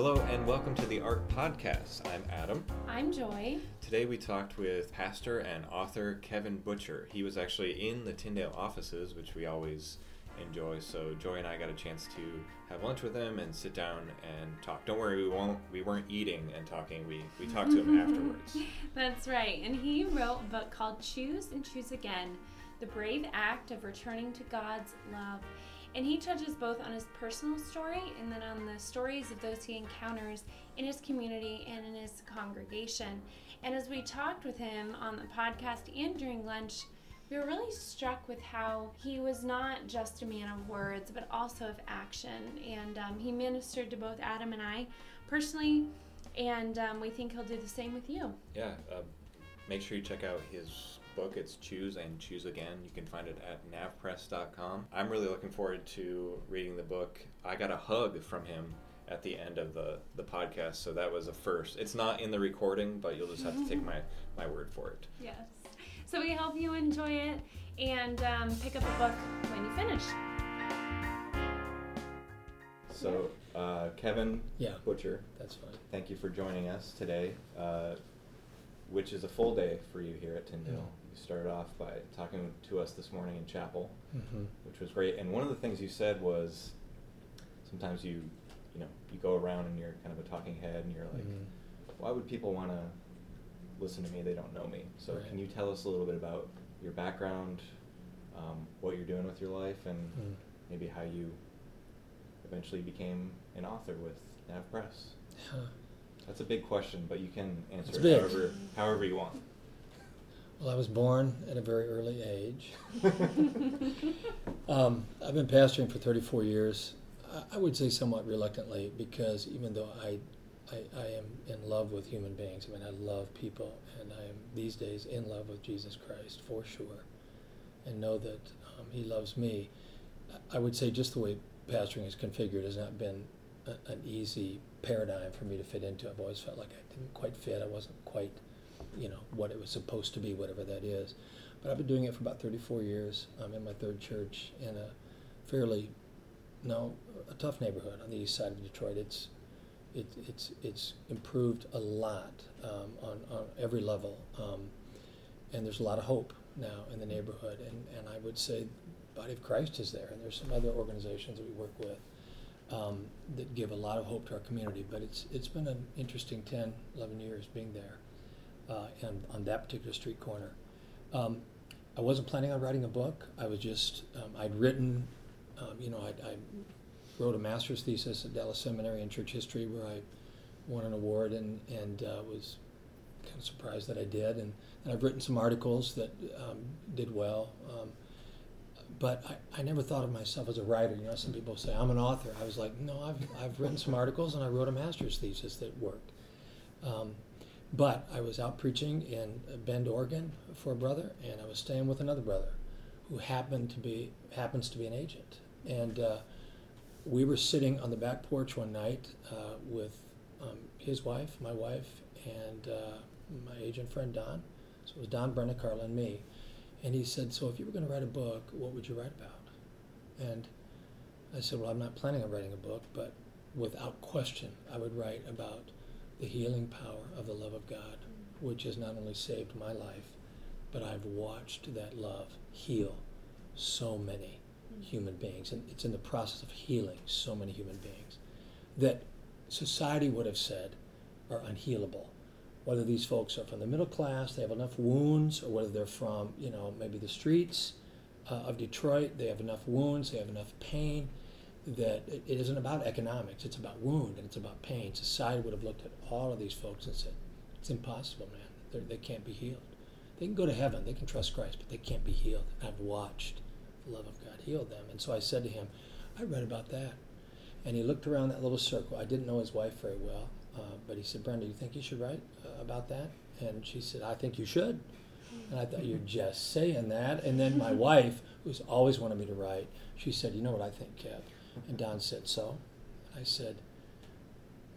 Hello and welcome to the Arc Podcast. I'm Adam. I'm Joy. Today we talked with pastor and author Kevin Butcher. He was actually in the Tyndale offices, which we always enjoy. So Joy and I got a chance to have lunch with him and sit down and talk. Don't worry, we won't. We weren't eating and talking. We we talked to him afterwards. That's right. And he wrote a book called Choose and Choose Again: The Brave Act of Returning to God's Love. And he touches both on his personal story and then on the stories of those he encounters in his community and in his congregation. And as we talked with him on the podcast and during lunch, we were really struck with how he was not just a man of words, but also of action. And um, he ministered to both Adam and I personally, and um, we think he'll do the same with you. Yeah. Uh, make sure you check out his book. It's Choose and Choose Again. You can find it at navpress.com. I'm really looking forward to reading the book. I got a hug from him at the end of the, the podcast, so that was a first. It's not in the recording, but you'll just have to take my, my word for it. Yes. So we hope you enjoy it and um, pick up a book when you finish. So, uh, Kevin Yeah. Butcher, That's fine. thank you for joining us today, uh, which is a full day for you here at Tyndale. Started off by talking to us this morning in chapel, Mm-hmm. which was great. And one of the things you said was sometimes you, you know, you go around and you're kind of a talking head and you're like, Mhm. why would people want to listen to me? They don't know me. So, Right. can you tell us a little bit about your background, um, what you're doing with your life, and Mm. maybe how you eventually became an author with Nav Press? Huh. That's a big question, but you can answer it however however you want. Well, I was born at a very early age. Um, I've been pastoring for 34 years. I, I would say somewhat reluctantly because even though I, I, I am in love with human beings, I mean, I love people, and I am these days in love with Jesus Christ for sure, and know that um, He loves me. I- I would say just the way pastoring is configured has not been a, an easy paradigm for me to fit into. I've always felt like I didn't quite fit. I wasn't quite, you know, what it was supposed to be, whatever that is. But I've been doing it for about 34 years. I'm in my third church in a fairly, no, a tough neighborhood on the east side of Detroit. It's, it, it's, it's improved a lot um, on, on every level. Um, and there's a lot of hope now in the neighborhood. And, and I would say Body of Christ is there. And there's some other organizations that we work with um, that give a lot of hope to our community. But it's, it's been an interesting 10, 11 years being there uh, and on that particular street corner. Um, I wasn't planning on writing a book. I was just, um, I'd written, um, you know, I, I wrote a master's thesis at Dallas Seminary in church history where I won an award and, and uh, was kind of surprised that I did. And, and I've written some articles that um, did well. Um, but I, I never thought of myself as a writer. You know, some people say I'm an author. I was like, no, I've, I've written some articles and I wrote a master's thesis that worked. Um, but I was out preaching in Bend, Oregon for a brother, and I was staying with another brother who happened to be happens to be an agent. And uh, we were sitting on the back porch one night uh, with um, his wife, my wife, and uh, my agent friend Don. So it was Don, Brenda, Carla, and me. And he said, "So if you were going to write a book, what would you write about?" And I said, "Well, I'm not planning on writing a book, but without question, I would write about." The healing power of the love of God, which has not only saved my life, but I've watched that love heal so many human beings. And it's in the process of healing so many human beings that society would have said are unhealable. Whether these folks are from the middle class, they have enough wounds, or whether they're from, you know, maybe the streets uh, of Detroit, they have enough wounds, they have enough pain that it, isn't about economics, it's about wound and it's about pain. Society would have looked at all of these folks and said, it's impossible, man. They're, they can not be healed. They can go to heaven, they can trust Christ, but they can't be healed. I've watched the love of God heal them. And so I said to him, I read about that. And he looked around that little circle. I didn't know his wife very well, uh, but he said, Brenda, you think you should write uh, about that? And she said, I think you should. And I thought, you're just saying that. And then my wife, who's always wanted me to write, she said, You know what I think, Kev? And Don said, So? I said,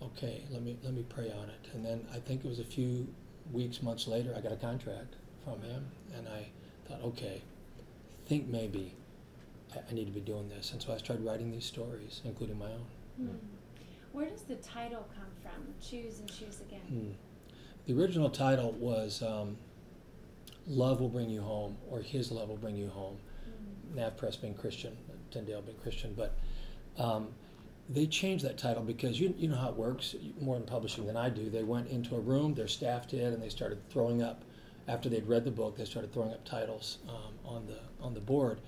Okay, let me, let me pray on it. And then I think it was a few weeks, months later, I got a contract from him. And I thought, okay, think maybe I, I need to be doing this. And so I started writing these stories, including my own. Hmm. Where does the title come from? Choose and choose again. Hmm. The original title was um, "Love Will Bring You Home" or "His Love Will Bring You Home." Mm. Nav Press being Christian, Tyndale being Christian, but um, they changed that title because you you know how it works more in publishing than I do. They went into a room, their staff did, and they started throwing up. After they'd read the book, they started throwing up titles um, on the on the board,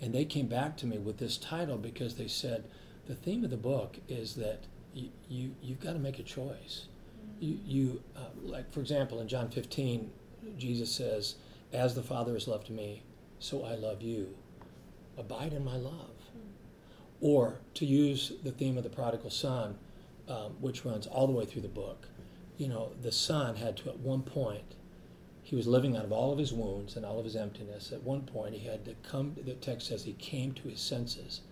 and they came back to me with this title because they said the theme of the book is that you, you you've got to make a choice. You, you uh, like for example in John 15, Jesus says, "As the Father has loved me, so I love you. Abide in my love." Or to use the theme of the prodigal son, um, which runs all the way through the book, you know, the son had to at one point. He was living out of all of his wounds and all of his emptiness. At one point, he had to come. The text says he came to his senses,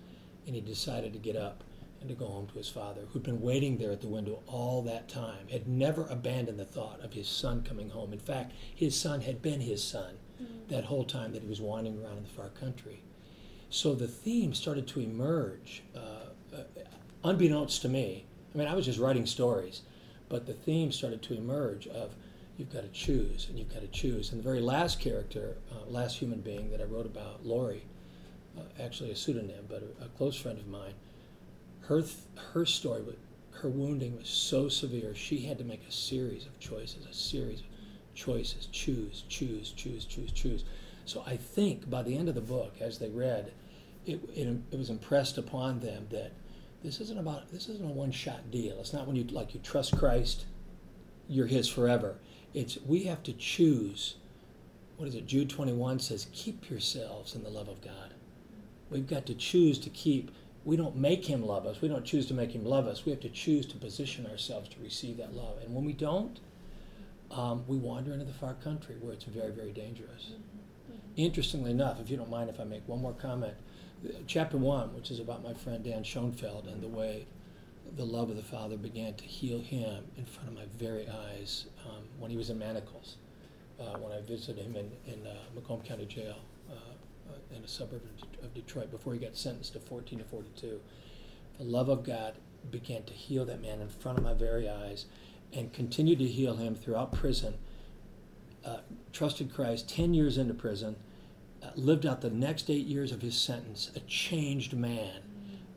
and he decided to get up and to go home to his father, who'd been waiting there at the window all that time, had never abandoned the thought of his son coming home. In fact, his son had been his son that whole time that he was wandering around in the far country. So the theme started to emerge, uh, uh, unbeknownst to me. I mean, I was just writing stories, but the theme started to emerge of you've got to choose and you've got to choose. And the very last character, uh, last human being that I wrote about, Lori, uh, actually a pseudonym, but a, a close friend of mine, her th- her story, her wounding was so severe. She had to make a series of choices, a series of choices, choose, choose, choose, choose, choose. So I think by the end of the book, as they read, it, it, it was impressed upon them that this isn't about this isn't a one-shot deal. It's not when you like you trust Christ, you're His forever. It's we have to choose. What is it? Jude 21 says, "Keep yourselves in the love of God." We've got to choose to keep. We don't make Him love us. We don't choose to make Him love us. We have to choose to position ourselves to receive that love. And when we don't, um, we wander into the far country where it's very, very dangerous. Interestingly enough, if you don't mind if I make one more comment, chapter one, which is about my friend Dan Schoenfeld and the way the love of the Father began to heal him in front of my very eyes um, when he was in manacles, uh, when I visited him in, in uh, Macomb County Jail uh, uh, in a suburb of, Detroit before he got sentenced to 14 to 42. The love of God began to heal that man in front of my very eyes and continued to heal him throughout prison. Uh, trusted Christ 10 years into prison, lived out the next eight years of his sentence, a changed man.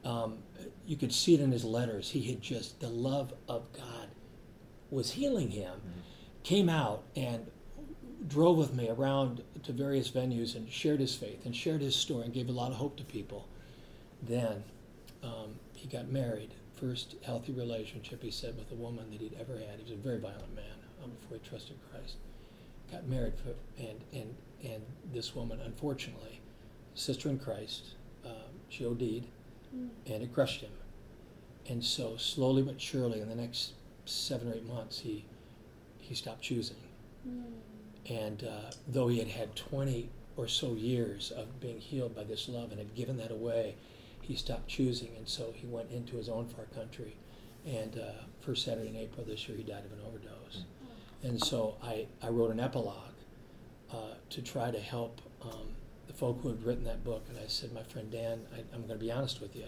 Um, you could see it in his letters. He had just, the love of God was healing him. Came out and drove with me around to various venues and shared his faith and shared his story and gave a lot of hope to people. Then um, he got married. First healthy relationship, he said, with a woman that he'd ever had. He was a very violent man um, before he trusted Christ. Got married, for, and, and, and this woman, unfortunately, sister in Christ, um, she OD'd, and it crushed him. And so, slowly but surely, in the next seven or eight months, he, he stopped choosing. And uh, though he had had 20 or so years of being healed by this love and had given that away, he stopped choosing. And so he went into his own far country. And uh, first Saturday in April this year, he died of an overdose. And so I, I wrote an epilogue uh, to try to help um, the folk who had written that book. And I said, my friend Dan, I, I'm going to be honest with you.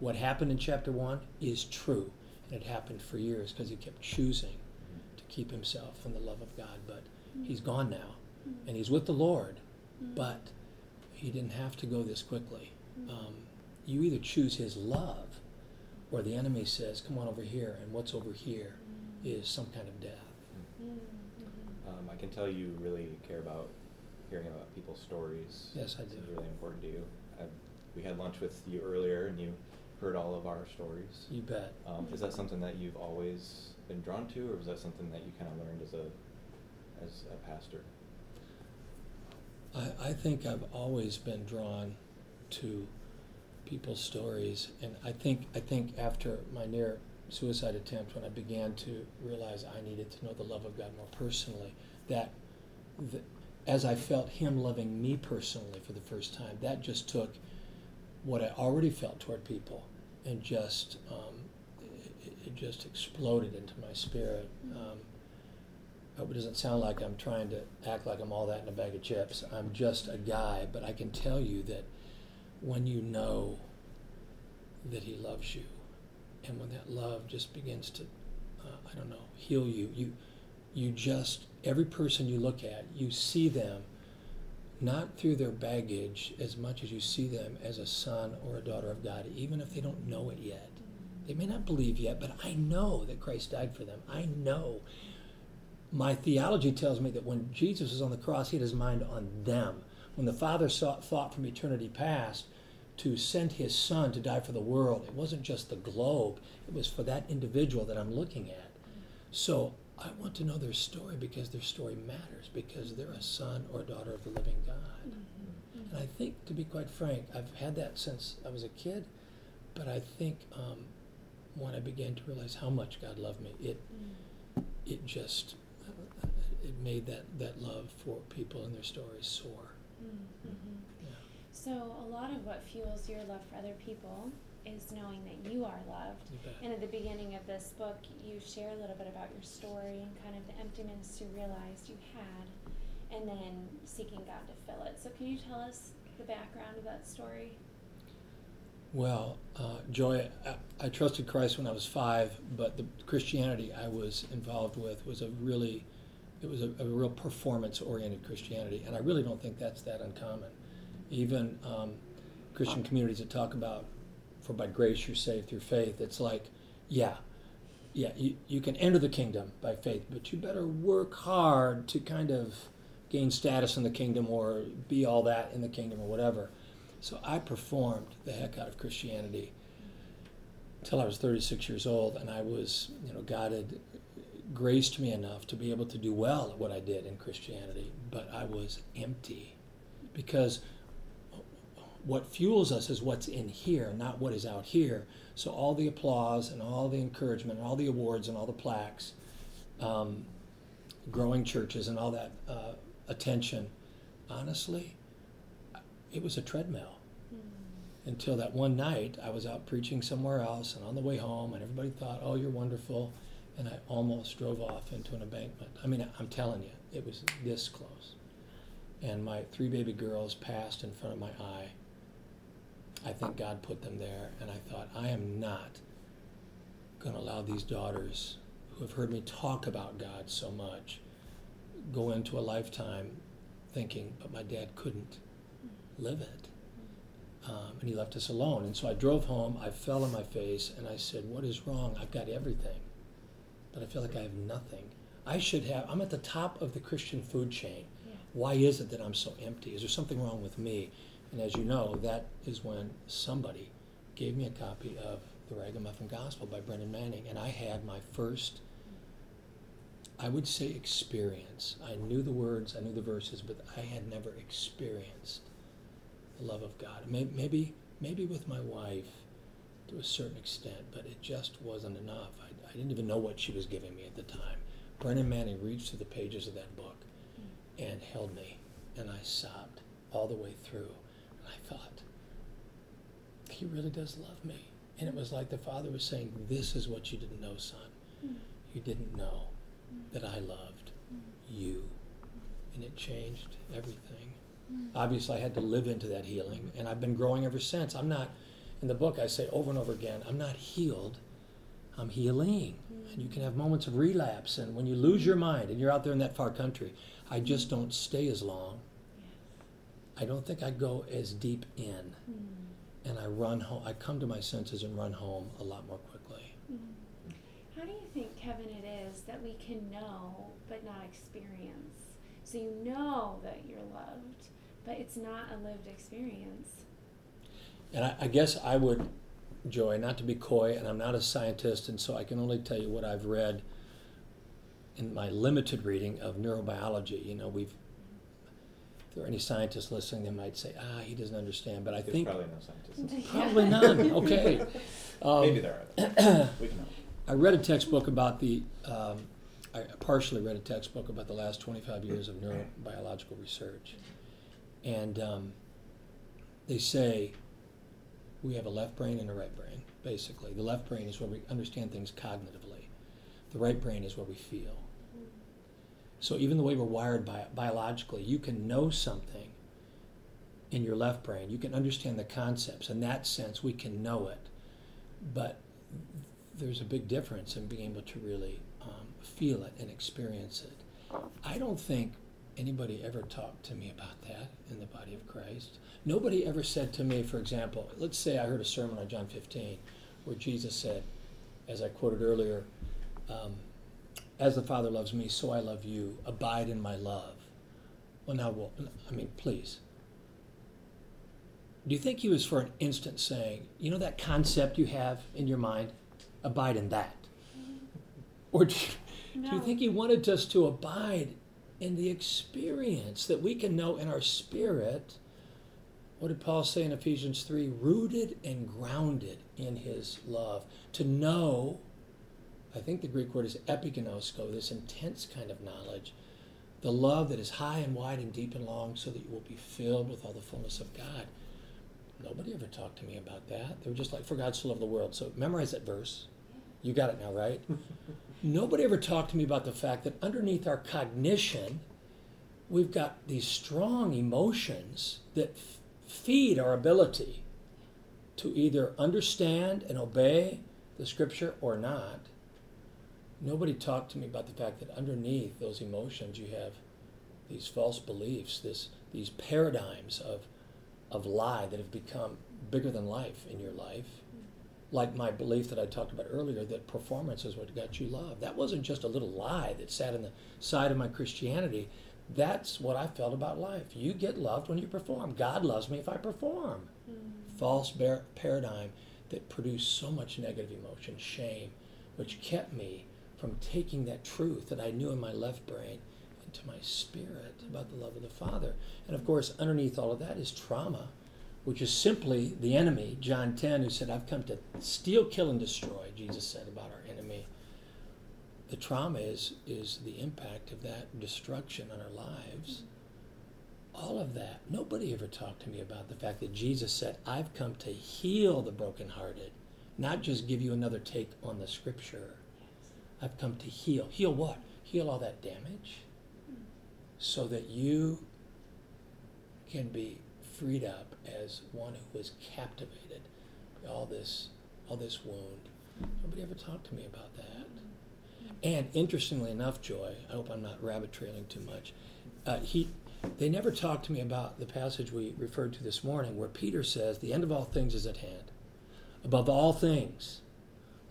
What happened in chapter one is true. And it happened for years because he kept choosing to keep himself in the love of God. But he's gone now. And he's with the Lord. But he didn't have to go this quickly. Um, you either choose his love or the enemy says, come on over here. And what's over here is some kind of death. Um, I can tell you really care about hearing about people's stories. Yes, I do. is really important to you. I, we had lunch with you earlier, and you heard all of our stories. You bet. Um, is that something that you've always been drawn to, or was that something that you kind of learned as a as a pastor? I, I think I've always been drawn to people's stories, and I think I think after my near suicide attempt, when I began to realize I needed to know the love of God more personally, that, as I felt Him loving me personally for the first time, that just took what I already felt toward people and just um, it, it just exploded into my spirit. Um, hope it doesn't sound like I'm trying to act like I'm all that in a bag of chips. I'm just a guy, but I can tell you that when you know that he loves you and when that love just begins to, uh, I don't know, heal you, you, you just every person you look at, you see them not through their baggage as much as you see them as a son or a daughter of God, even if they don't know it yet. They may not believe yet, but I know that Christ died for them. I know. My theology tells me that when Jesus was on the cross, he had his mind on them. When the Father saw, thought from eternity past to send his Son to die for the world, it wasn't just the globe, it was for that individual that I'm looking at. So I want to know their story because their story matters, because they're a son or a daughter of the living God. Mm-hmm. And I think, to be quite frank, I've had that since I was a kid, but I think um, when I began to realize how much God loved me, it mm. it just uh, it made that, that love for people and their stories soar. Mm-hmm. So a lot of what fuels your love for other people is knowing that you are loved. And at the beginning of this book, you share a little bit about your story and kind of the emptiness you realized you had, and then seeking God to fill it. So, can you tell us the background of that story? Well, uh, Joy, I, I, trusted Christ when I was five, but the Christianity I was involved with was a really, it was a, a real performance-oriented Christianity, and I really don't think that's that uncommon. Even um, Christian communities that talk about for by grace you're saved through faith. It's like, yeah, yeah, you, you can enter the kingdom by faith, but you better work hard to kind of gain status in the kingdom or be all that in the kingdom or whatever. So I performed the heck out of Christianity until I was 36 years old, and I was, you know, God had graced me enough to be able to do well at what I did in Christianity, but I was empty because what fuels us is what's in here, not what is out here. So all the applause and all the encouragement and all the awards and all the plaques, um, growing churches and all that uh, attention, honestly, it was a treadmill. Mm. Until that one night, I was out preaching somewhere else and on the way home, and everybody thought, oh, you're wonderful. And I almost drove off into an embankment. I mean, I'm telling you, it was this close. And my three baby girls passed in front of my eye I think God put them there, and I thought, I am not going to allow these daughters who have heard me talk about God so much go into a lifetime thinking, but my dad couldn't live it. Um, and he left us alone. And so I drove home, I fell on my face, and I said, What is wrong? I've got everything, but I feel like I have nothing. I should have, I'm at the top of the Christian food chain. Yeah. Why is it that I'm so empty? Is there something wrong with me? And as you know, that is when somebody gave me a copy of The Ragamuffin Gospel by Brennan Manning. And I had my first, I would say, experience. I knew the words, I knew the verses, but I had never experienced the love of God. Maybe, maybe with my wife to a certain extent, but it just wasn't enough. I, I didn't even know what she was giving me at the time. Brennan Manning reached through the pages of that book mm. and held me, and I sobbed all the way through. I thought, he really does love me. And it was like the Father was saying, This is what you didn't know, son. Mm. You didn't know mm. that I loved mm. you. And it changed everything. Mm. Obviously, I had to live into that healing, and I've been growing ever since. I'm not, in the book, I say over and over again, I'm not healed, I'm healing. And you can have moments of relapse, and when you lose your mind and you're out there in that far country, I just don't stay as long I don't think I go as deep in, mm. and I run home. I come to my senses and run home a lot more quickly. Mm. How do you think, Kevin, it is that we can know but not experience? So you know that you're loved, but it's not a lived experience. And I, I guess I would, Joy, not to be coy, and I'm not a scientist, and so I can only tell you what I've read in my limited reading of neurobiology. You know, we've if there are any scientists listening, they might say, ah, he doesn't understand. But I There's think. probably no scientists. Probably none. Okay. Um, Maybe there are. we can know. I read a textbook about the. Um, I partially read a textbook about the last 25 years of neurobiological research. And um, they say we have a left brain and a right brain, basically. The left brain is where we understand things cognitively, the right brain is where we feel. So even the way we're wired bi- biologically, you can know something in your left brain. You can understand the concepts. In that sense, we can know it. But there's a big difference in being able to really um, feel it and experience it. I don't think anybody ever talked to me about that in the body of Christ. Nobody ever said to me, for example, let's say I heard a sermon on John 15 where Jesus said, as I quoted earlier, um, as the Father loves me, so I love you. Abide in my love. Well, now, well, I mean, please. Do you think he was for an instant saying, you know that concept you have in your mind? Abide in that. Mm-hmm. Or do you, No. do you think he wanted us to abide in the experience that we can know in our spirit? What did Paul say in Ephesians 3? Rooted and grounded in his love. To know, I think the Greek word is epiginosko, this intense kind of knowledge, the love that is high and wide and deep and long, so that you will be filled with all the fullness of God. Nobody ever talked to me about that. They were just like, for God so loved the world. So memorize that verse. You got it now, right? Nobody ever talked to me about the fact that underneath our cognition, we've got these strong emotions that f- feed our ability to either understand and obey the scripture or not. Nobody talked to me about the fact that underneath those emotions you have these false beliefs, this these paradigms of of lie that have become bigger than life in your life. Like my belief that I talked about earlier that performance is what got you love. That wasn't just a little lie that sat in the side of my Christianity. That's what I felt about life. You get loved when you perform. God loves me if I perform. Mm-hmm. False bar- paradigm that produced so much negative emotion, shame, which kept me from taking that truth that I knew in my left brain into my spirit about the love of the Father. And of course, underneath all of that is trauma, which is simply the enemy, John 10, who said, I've come to steal, kill, and destroy, Jesus said about our enemy. The trauma is, is the impact of that destruction on our lives. All of that. Nobody ever talked to me about the fact that Jesus said, I've come to heal the brokenhearted, not just give you another take on the scripture. I've come to heal. Heal what? Heal all that damage so that you can be freed up as one who was captivated by all this all this wound. Nobody ever talked to me about that. And interestingly enough, Joy, I hope I'm not rabbit trailing too much. Uh, he, they never talked to me about the passage we referred to this morning, where Peter says, "The end of all things is at hand. Above all things,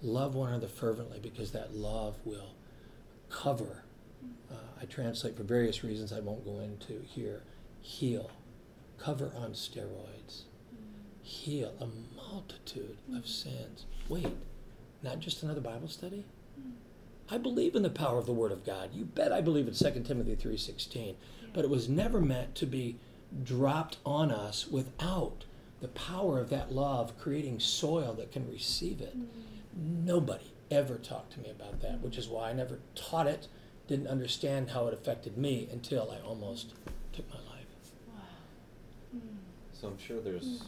love one another fervently, because that love will cover." Uh, I translate for various reasons I won't go into here. Heal, cover on steroids, heal a multitude of sins. Wait, not just another Bible study? I believe in the power of the Word of God. You bet I believe in 2 Timothy 3.16. But it was never meant to be dropped on us without the power of that love creating soil that can receive it. Nobody ever talked to me about that, which is why I never taught it, didn't understand how it affected me until I almost took my life. Wow. So I'm sure there's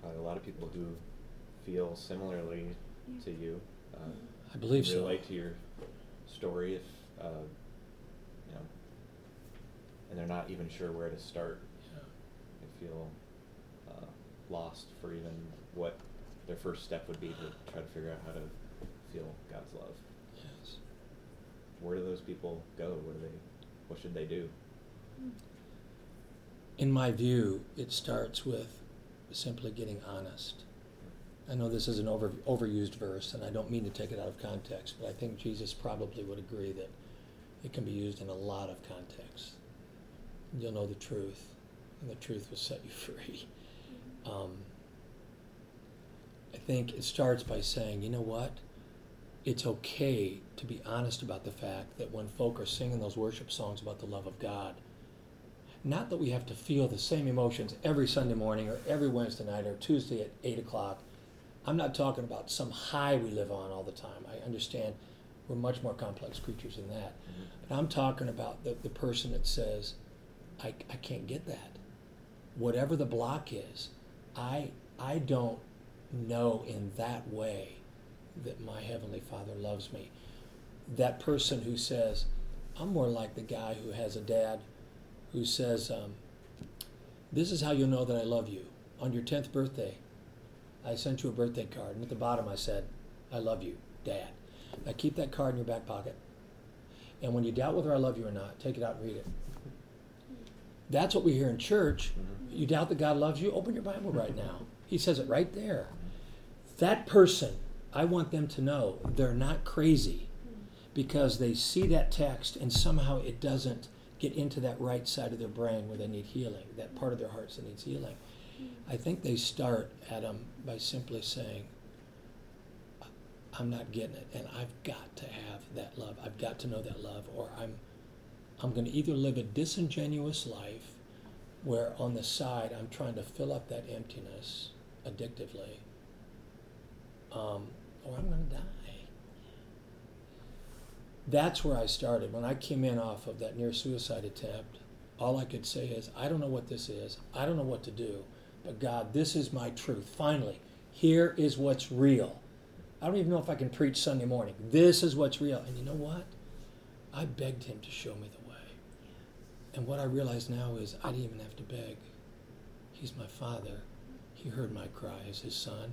probably a lot of people who feel similarly to you. Uh, I believe so. relate to your story if uh, you know, and they're not even sure where to start. Yeah. They feel uh, lost for even what their first step would be to try to figure out how to feel God's love. Yes. Where do those people go? What do they? What should they do? In my view, it starts with simply getting honest. I know this is an over, overused verse, and I don't mean to take it out of context, but I think Jesus probably would agree that it can be used in a lot of contexts. You'll know the truth, and the truth will set you free. Um, I think it starts by saying, you know what? It's okay to be honest about the fact that when folk are singing those worship songs about the love of God, not that we have to feel the same emotions every Sunday morning or every Wednesday night or Tuesday at 8 o'clock. I'm not talking about some high we live on all the time. I understand we're much more complex creatures than that. Mm-hmm. But I'm talking about the, the person that says, I, I can't get that. Whatever the block is, I, I don't know in that way that my Heavenly Father loves me. That person who says, I'm more like the guy who has a dad who says, um, This is how you'll know that I love you. On your 10th birthday, I sent you a birthday card, and at the bottom I said, I love you. Dad. Now keep that card in your back pocket. And when you doubt whether I love you or not, take it out and read it. That's what we hear in church. Mhm. You doubt that God loves you? Open your Bible right now. He says it right there. That person, I want them to know they're not crazy because they see that text and somehow it doesn't get into that right side of their brain where they need healing, that part of their hearts that needs healing. I think they start, Adam, by simply saying, I'm not getting it, and I've got to have that love. I've got to know that love, or I'm, I'm going to either live a disingenuous life, where on the side I'm trying to fill up that emptiness addictively, um, or I'm going to die. That's where I started. When I came in off of that near suicide attempt, all I could say is, I don't know what this is. I don't know what to do. But God, this is my truth. Finally, here is what's real. I don't even know if I can preach Sunday morning. This is what's real. And you know what? I begged him to show me the way. And what I realize now is I didn't even have to beg. He's my father. He heard my cry as his son,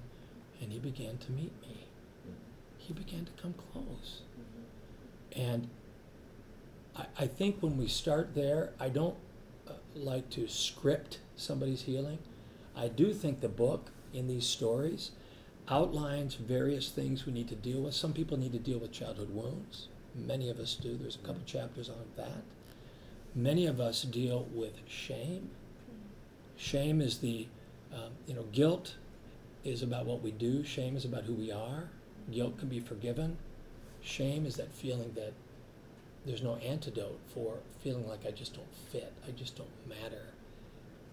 and he began to meet me. He began to come close. And I, I think when we start there, I don't uh, like to script somebody's healing. I do think the book in these stories outlines various things we need to deal with. Some people need to deal with childhood wounds. Many of us do. There's a couple chapters on that. Many of us deal with shame. Shame is the, um, you know, guilt is about what we do. Shame is about who we are. Guilt can be forgiven. Shame is that feeling that there's no antidote for feeling like I just don't fit. I just don't matter.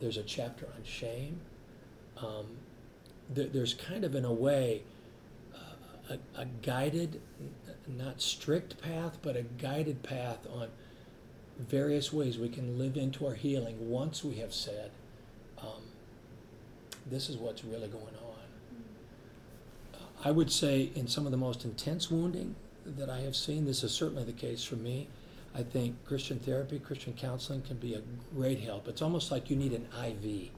There's a chapter on shame. Um, there, there's kind of, in a way, uh, a, a guided, not strict path, but a guided path on various ways we can live into our healing once we have said, um, this is what's really going on. I would say in some of the most intense wounding that I have seen, this is certainly the case for me. I think Christian therapy, Christian counseling can be a great help. It's almost like you need an IV.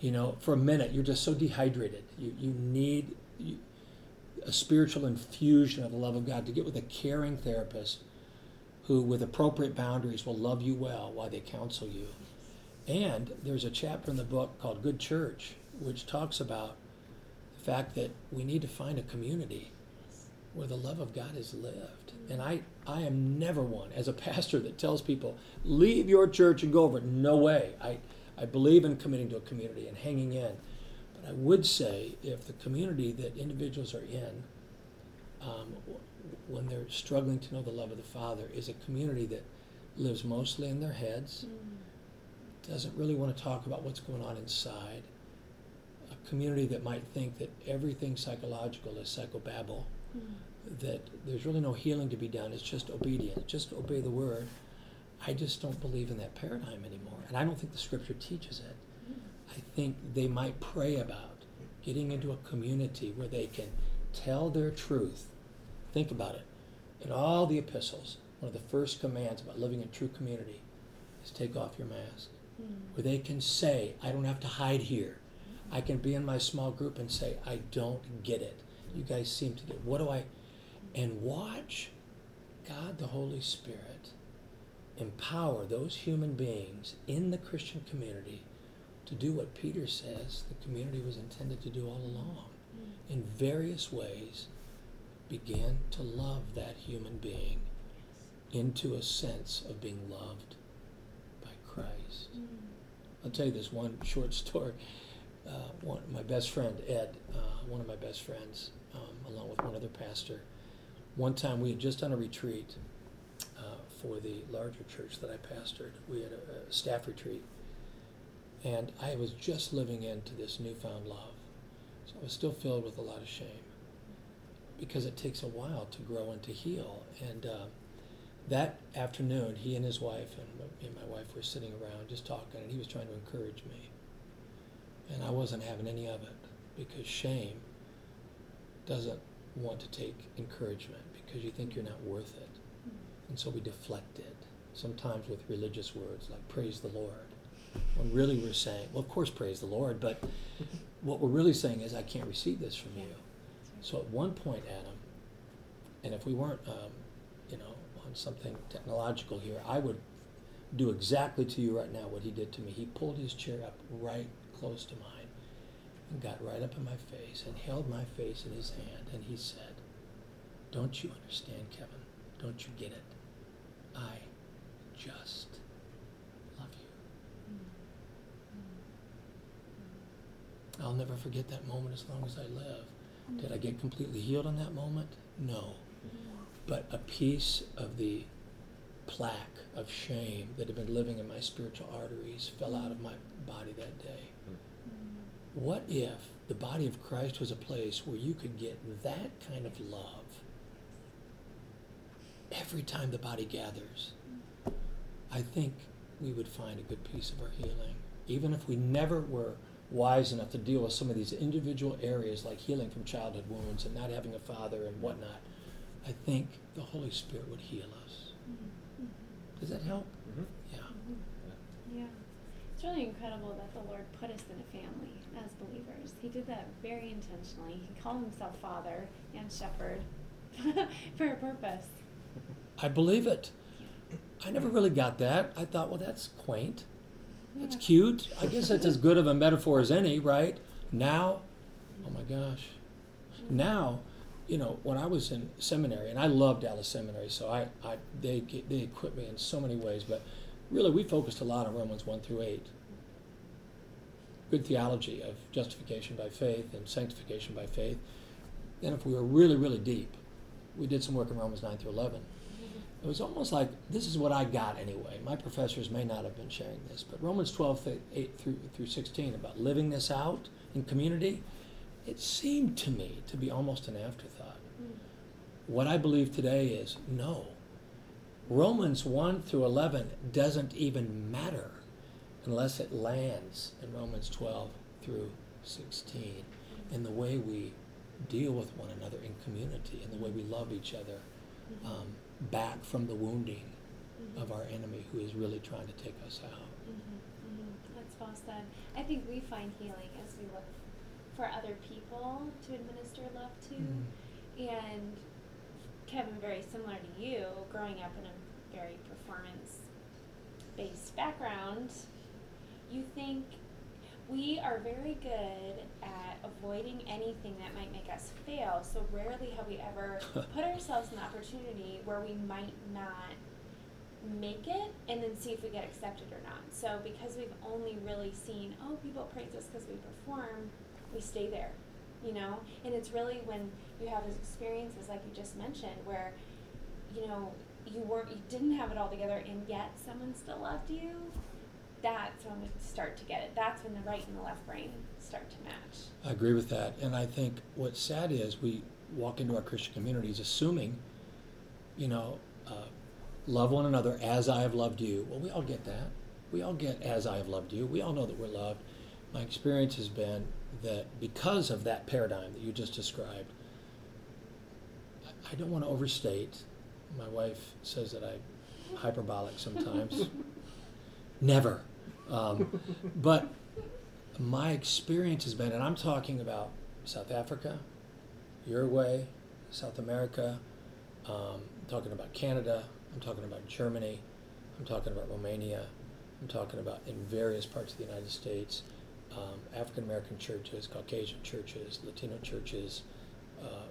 You know, for a minute, you're just so dehydrated. You, you need a spiritual infusion of the love of God to get with a caring therapist who, with appropriate boundaries, will love you well while they counsel you. And there's a chapter in the book called Good Church, which talks about fact that we need to find a community where the love of God is lived. And I, I am never one, as a pastor, that tells people, leave your church and go over. No way. I, I believe in committing to a community and hanging in. But I would say if the community that individuals are in, um, when they're struggling to know the love of the Father, is a community that lives mostly in their heads, doesn't really want to talk about what's going on inside, community that might think that everything psychological is psychobabble, mm-hmm. that there's really no healing to be done, it's just obedience, just obey the word. I just don't believe in that paradigm anymore. And I don't think the scripture teaches it. Mm-hmm. I think they might pray about getting into a community where they can tell their truth. Think about it. In all the epistles, one of the first commands about living in true community is take off your mask. Mm-hmm. Where they can say, I don't have to hide here. I can be in my small group and say, I don't get it. You guys seem to get what do I and watch God the Holy Spirit empower those human beings in the Christian community to do what Peter says the community was intended to do all along. Mm. In various ways, begin to love that human being into a sense of being loved by Christ. Mm. I'll tell you this one short story. Uh, one, my best friend, Ed, uh, one of my best friends, um, along with one other pastor, one time we had just done a retreat uh, for the larger church that I pastored. We had a, a staff retreat. And I was just living into this newfound love. So I was still filled with a lot of shame because it takes a while to grow and to heal. And uh, that afternoon, he and his wife and me and my wife were sitting around just talking, and he was trying to encourage me. And I wasn't having any of it because shame doesn't want to take encouragement because you think you're not worth it. And so we deflect it, sometimes with religious words like praise the Lord. When really we're saying, well, of course, praise the Lord, but what we're really saying is, I can't receive this from you. So at one point, Adam, and if we weren't, um, you know, on something technological here, I would do exactly to you right now what he did to me. He pulled his chair up right close to mine and got right up in my face and held my face in his hand and he said, Don't you understand, Kevin? Don't you get it? I just love you. I'll never forget that moment as long as I live. Did I get completely healed in that moment? No. Mm-hmm. But a piece of the plaque of shame that had been living in my spiritual arteries fell out of my body that day. What if the body of Christ was a place where you could get that kind of love every time the body gathers? I think we would find a good piece of our healing. Even if we never were wise enough to deal with some of these individual areas like healing from childhood wounds and not having a father and whatnot, I think the Holy Spirit would heal us. Does that help? Mhm. Yeah. Yeah. It's really incredible that the Lord put us in a family as believers. He did that very intentionally. He called himself Father and Shepherd for a purpose. I believe it. I never really got that. I thought, well, that's quaint. That's Yeah. cute. I guess that's as good of a metaphor as any, right? Now, oh my gosh. Now, you know, when I was in seminary, and I loved Dallas Seminary, so I, I they they equipped me in so many ways, but really we focused a lot on Romans one through eight. Good theology of justification by faith and sanctification by faith. Then, if we were really, really deep, we did some work in Romans nine through eleven. It was almost like this is what I got anyway. My professors may not have been sharing this, but Romans 12, th- 8 through, through 16 about living this out in community, it seemed to me to be almost an afterthought. What I believe today is no. Romans 1 through 11 doesn't even matter unless it lands in Romans 12 through 16 in the way we deal with one another in community, in the way we love each other um, back from the wounding of our enemy who is really trying to take us out. Mm-hmm, That's well said. I think we find healing as we look for other people to administer love to. Mm. And Kevin, very similar to you, growing up in a very performance based background, you think we are very good at avoiding anything that might make us fail. So rarely have we ever put ourselves in the opportunity where we might not make it and then see if we get accepted or not. So because we've only really seen, oh, people praise us because we perform, we stay there, you know? And it's really when you have those experiences like you just mentioned where, you know, you weren't you didn't have it all together and yet someone still loved you. That's when we start to get it. That's when the right and the left brain start to match. I agree with that. And I think what's sad is we walk into our Christian communities assuming, you know, uh, love one another as I have loved you. Well, we all get that. We all get as I have loved you. We all know that we're loved. My experience has been that because of that paradigm that you just described, I- I don't want to overstate. My wife says that I'm hyperbolic sometimes. Never. Um, but my experience has been, and I'm talking about South Africa, Uruguay, South America, um, I'm talking about Canada, I'm talking about Germany, I'm talking about Romania, I'm talking about in various parts of the United States, um, African American churches, Caucasian churches, Latino churches, uh,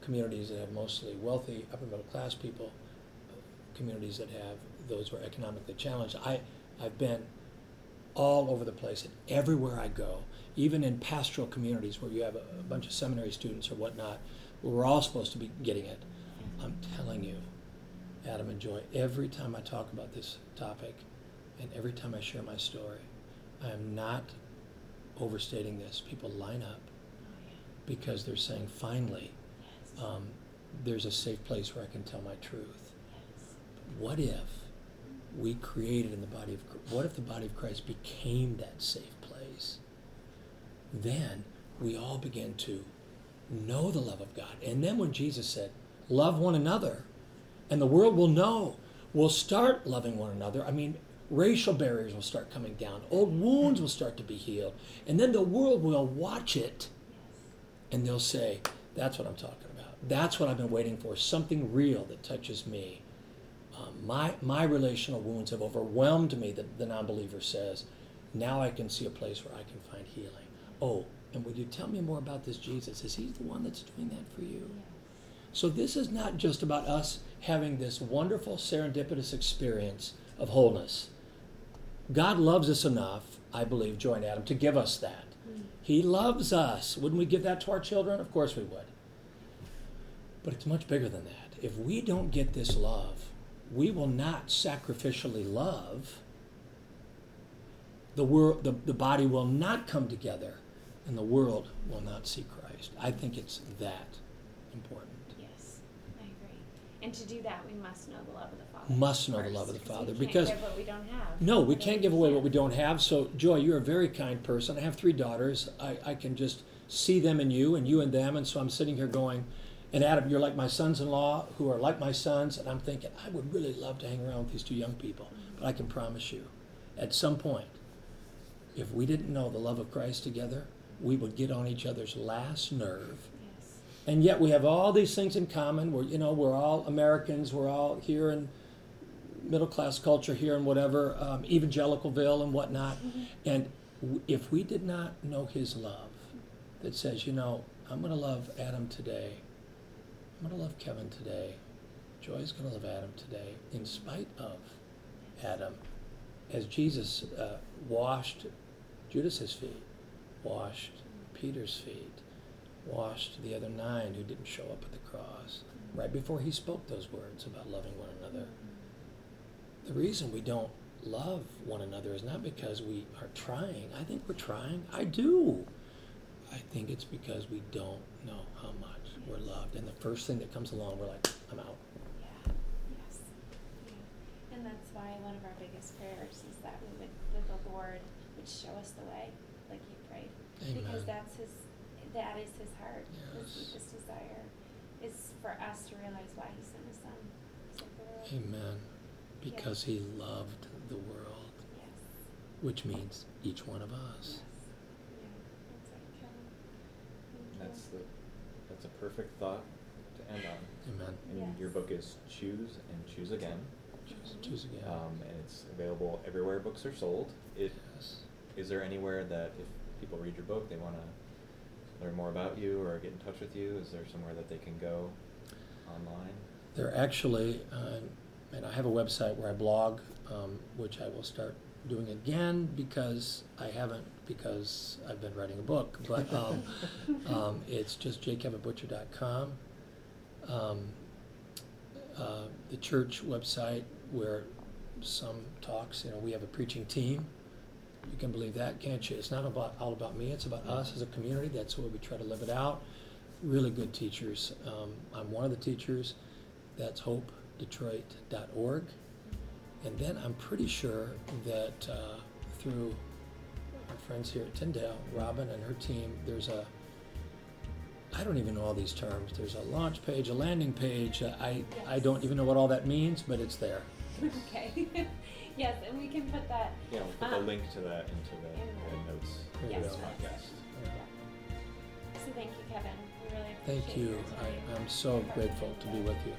communities that have mostly wealthy, upper middle class people, communities that have those who are economically challenged. I, I've been all over the place and everywhere I go, even in pastoral communities where you have a, a bunch of seminary students or whatnot, we're all supposed to be getting it. I'm telling you, Adam and Joy, every time I talk about this topic and every time I share my story, I am not overstating this. People line up because they're saying, finally, Yes. um, there's a safe place where I can tell my truth. yes. What if we created in the body of what if the body of Christ became that safe place? Then we all begin to know the love of God. And then when Jesus said, "Love one another," and the world will know, we'll start loving one another. I mean, racial barriers will start coming down. Old wounds will start to be healed. And then the world will watch it and they'll say, That's what I'm talking about. That's what I've been waiting for. Something real that touches me. Um, my my relational wounds have overwhelmed me. The, the non-believer says. Now I can see a place where I can find healing. Oh, and would you tell me more about this Jesus? Is he the one that's doing that for you? So this is not just about us having this wonderful serendipitous experience of wholeness. God loves us enough, I believe, Joy and Adam, to give us that. Mm. He loves us. Wouldn't we give that to our children? Of course we would. But it's much bigger than that. If we don't get this love, we will not sacrificially love. The, world, the, the body will not come together, and the world will not see Christ. I think it's that important. Yes, I agree. And to do that, we must know the love of the Father. Must know the love of the Father, we can't because- give what we don't have. No, we can't mean, give away what we don't have. So, Joy, you're a very kind person. I have three daughters. I, I can just see them in you and you in them. And so I'm sitting here going, and Adam, you're like my sons in law who are like my sons. And I'm thinking, I would really love to hang around with these two young people. But I can promise you, at some point, if we didn't know the love of Christ together, we would get on each other's last nerve. And yet we have all these things in common. We're, you know, we're all Americans. We're all here in middle class culture here and whatever, um, evangelicalville and whatnot. And w- if we did not know His love, that says, you know, I'm going to love Adam today. I'm going to love Kevin today. Joy's going to love Adam today, in spite of Adam, as Jesus uh, washed Judas's feet, washed Peter's feet, washed the other nine who didn't show up at the cross, right before he spoke those words about loving one another. The reason we don't love one another is not because we are trying. I think we're trying. I do. I think it's because we don't know how much we're loved. And the first thing that comes along, we're like, I'm out. Yeah. Yes. Yeah. And that's why one of our biggest prayers is that we would, that the Lord would show us the way, like you prayed, because that's His, that is His heart. His Yes. deepest desire is for us to realize why He sent His Son. So the world. Amen. Because he loved the world, Yes. which means each one of us. Yes. Yeah. That's right, Kevin. Thank you. That's the that's a perfect thought to end on. Amen. And your book is Choose and Choose Again, Choose, choose again. um, and it's available everywhere books are sold. It yes. is there anywhere that if people read your book, they want to learn more about you or get in touch with you? Is there somewhere that they can go online? They're actually, uh, and I have a website where I blog, um, which I will start doing again because I haven't, because I've been writing a book. But um, um, it's just jkevinbutcher.com. Um, uh, the church website where some talks, you know, we have a preaching team. You can believe that, can't you? It's not about all about me. It's about us as a community. That's way we try to live it out. Really good teachers. Um, I'm one of the teachers. That's hopedetroit.org. And then I'm pretty sure that uh, through our friends here at Tyndale, Robin and her team, there's a I don't even know all these terms. There's a launch page, a landing page. I I don't even know what all that means, but it's there. Okay. yes, and we can put that. Yeah, we'll put Um, the link to that into the, in the- the notes There of you this podcast. Yeah. So thank you, Kevin. We really Thank you. your time. I, I'm so grateful to be with you.